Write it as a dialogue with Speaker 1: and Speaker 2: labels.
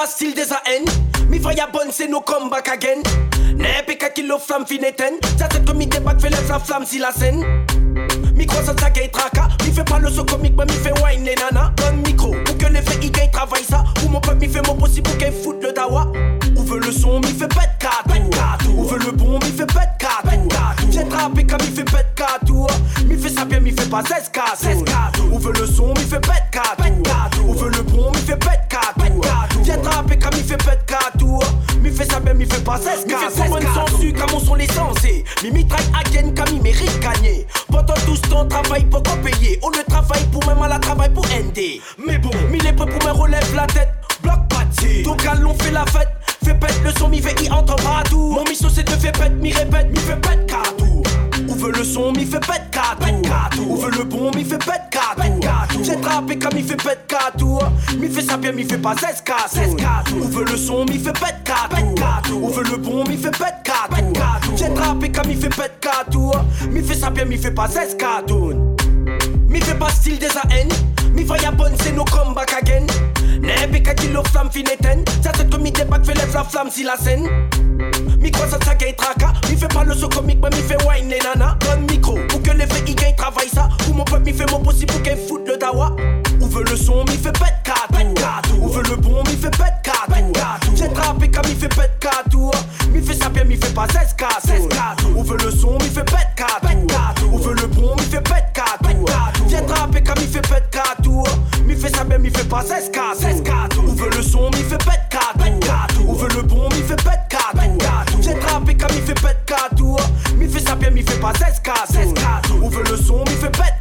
Speaker 1: pas style des AN. Mi vaya bonne, c'est nos comeback again. N'est pas qu'il flamme fin éteint. Ça c'est comme il débat, fait la flamme si la scène. Micro ça ça gay traka Mi fait pas le saut comique mais mi fait wine les nana Donne micro pour que les faits y travaille ça Ou mon peuple mi fait mon possible pour qu'il fout le dawa Où veut le son mi fait pète catou Où veut le bon mi fait pète catou J'ai trappé comme mi fait pète catou Mi fait ça bien mi fait pas 16 catou Où veut le son mi fait pète Mi fait pas 16 catou Mi fait pour un sans sucre comme on sont les censés? Mi mitraille comme il mérite gagner. Pendant tout ce temps travaille pour qu'on payer. On ne travaille pour même à la travail pour ND Mais bon, mille est prêt pour me relève la tête. Bloc allons fait la fête. Fais pète le son, mi fait y entre partout Mon mission c'est de faire pète, mi répète, mi fait pète catou. Où veut le son, mi fait pète catou. Où veut le bon, mi fait pète catou. J'ai trappé comme mi fait pète catou. Mi fait ça bien, mi fait pas 16 catou Où veut le son, mi fait pète Où veut le bon, mi fait pète catou. J'ai trappé comme mi fait pète catou. Mi fait ça bien, mi fait pas 16 catou Mi fait pas style des AN Mi vaya bonne, c'est nos comeback again N'est pas qu'il flamme fin éteint Ça c'est comme mi débat, fait lève la flamme si la scène. Mi croise ça ça gay traka. Mi fait pas le saut comique mais mi fait wine les nana. Donne micro pour que les faits y gagne travaille ça. Ou mon peuple mi fait mon possible pour qu'elle foute le dawa. Où veut le son mi fait pète Bien mi fait pas 16 catou Où veut le son mi fait pète catou Où veut le bon mi fait pète catou J'ai trappé comme mi fait pète catou Mi fait ça bien mi fait pas 16 catou Où veut le son mi fait pète